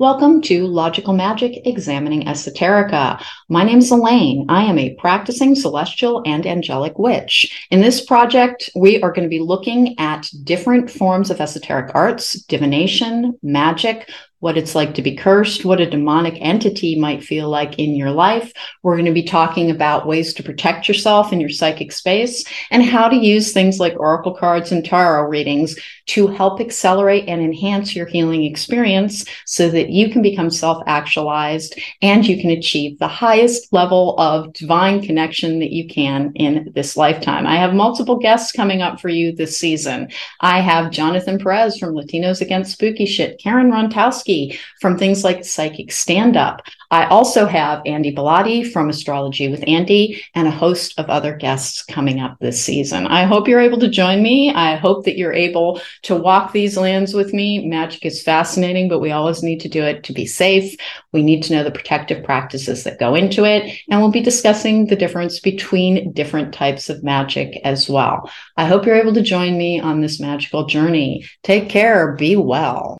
Welcome to Logical Magic Examining Esoterica. My name is Alane. I am a practicing celestial and angelic witch. In this project, we are going to be looking at different forms of esoteric arts, divination, magic, what it's like to be cursed, what a demonic entity might feel like in your life. We're going to be talking about ways to protect yourself in your psychic space and how to use things like oracle cards and tarot readings to help accelerate and enhance your healing experience so that you can become self actualized and you can achieve the highest level of divine connection that you can in this lifetime. I have multiple guests coming up for you this season. I have Jonathan Perez from Latinos Against Spooky Shit, Karen Rontowski from things like Psychic Stand Up. I also have Andy Bellotti from Astrology with Andy and a host of other guests coming up this season. I hope you're able to join me. I hope that you're able to walk these lands with me. Magic is fascinating, but we always need to do it to be safe. We need to know the protective practices that go into it. And we'll be discussing the difference between different types of magic as well. I hope you're able to join me on this magical journey. Take care. Be well.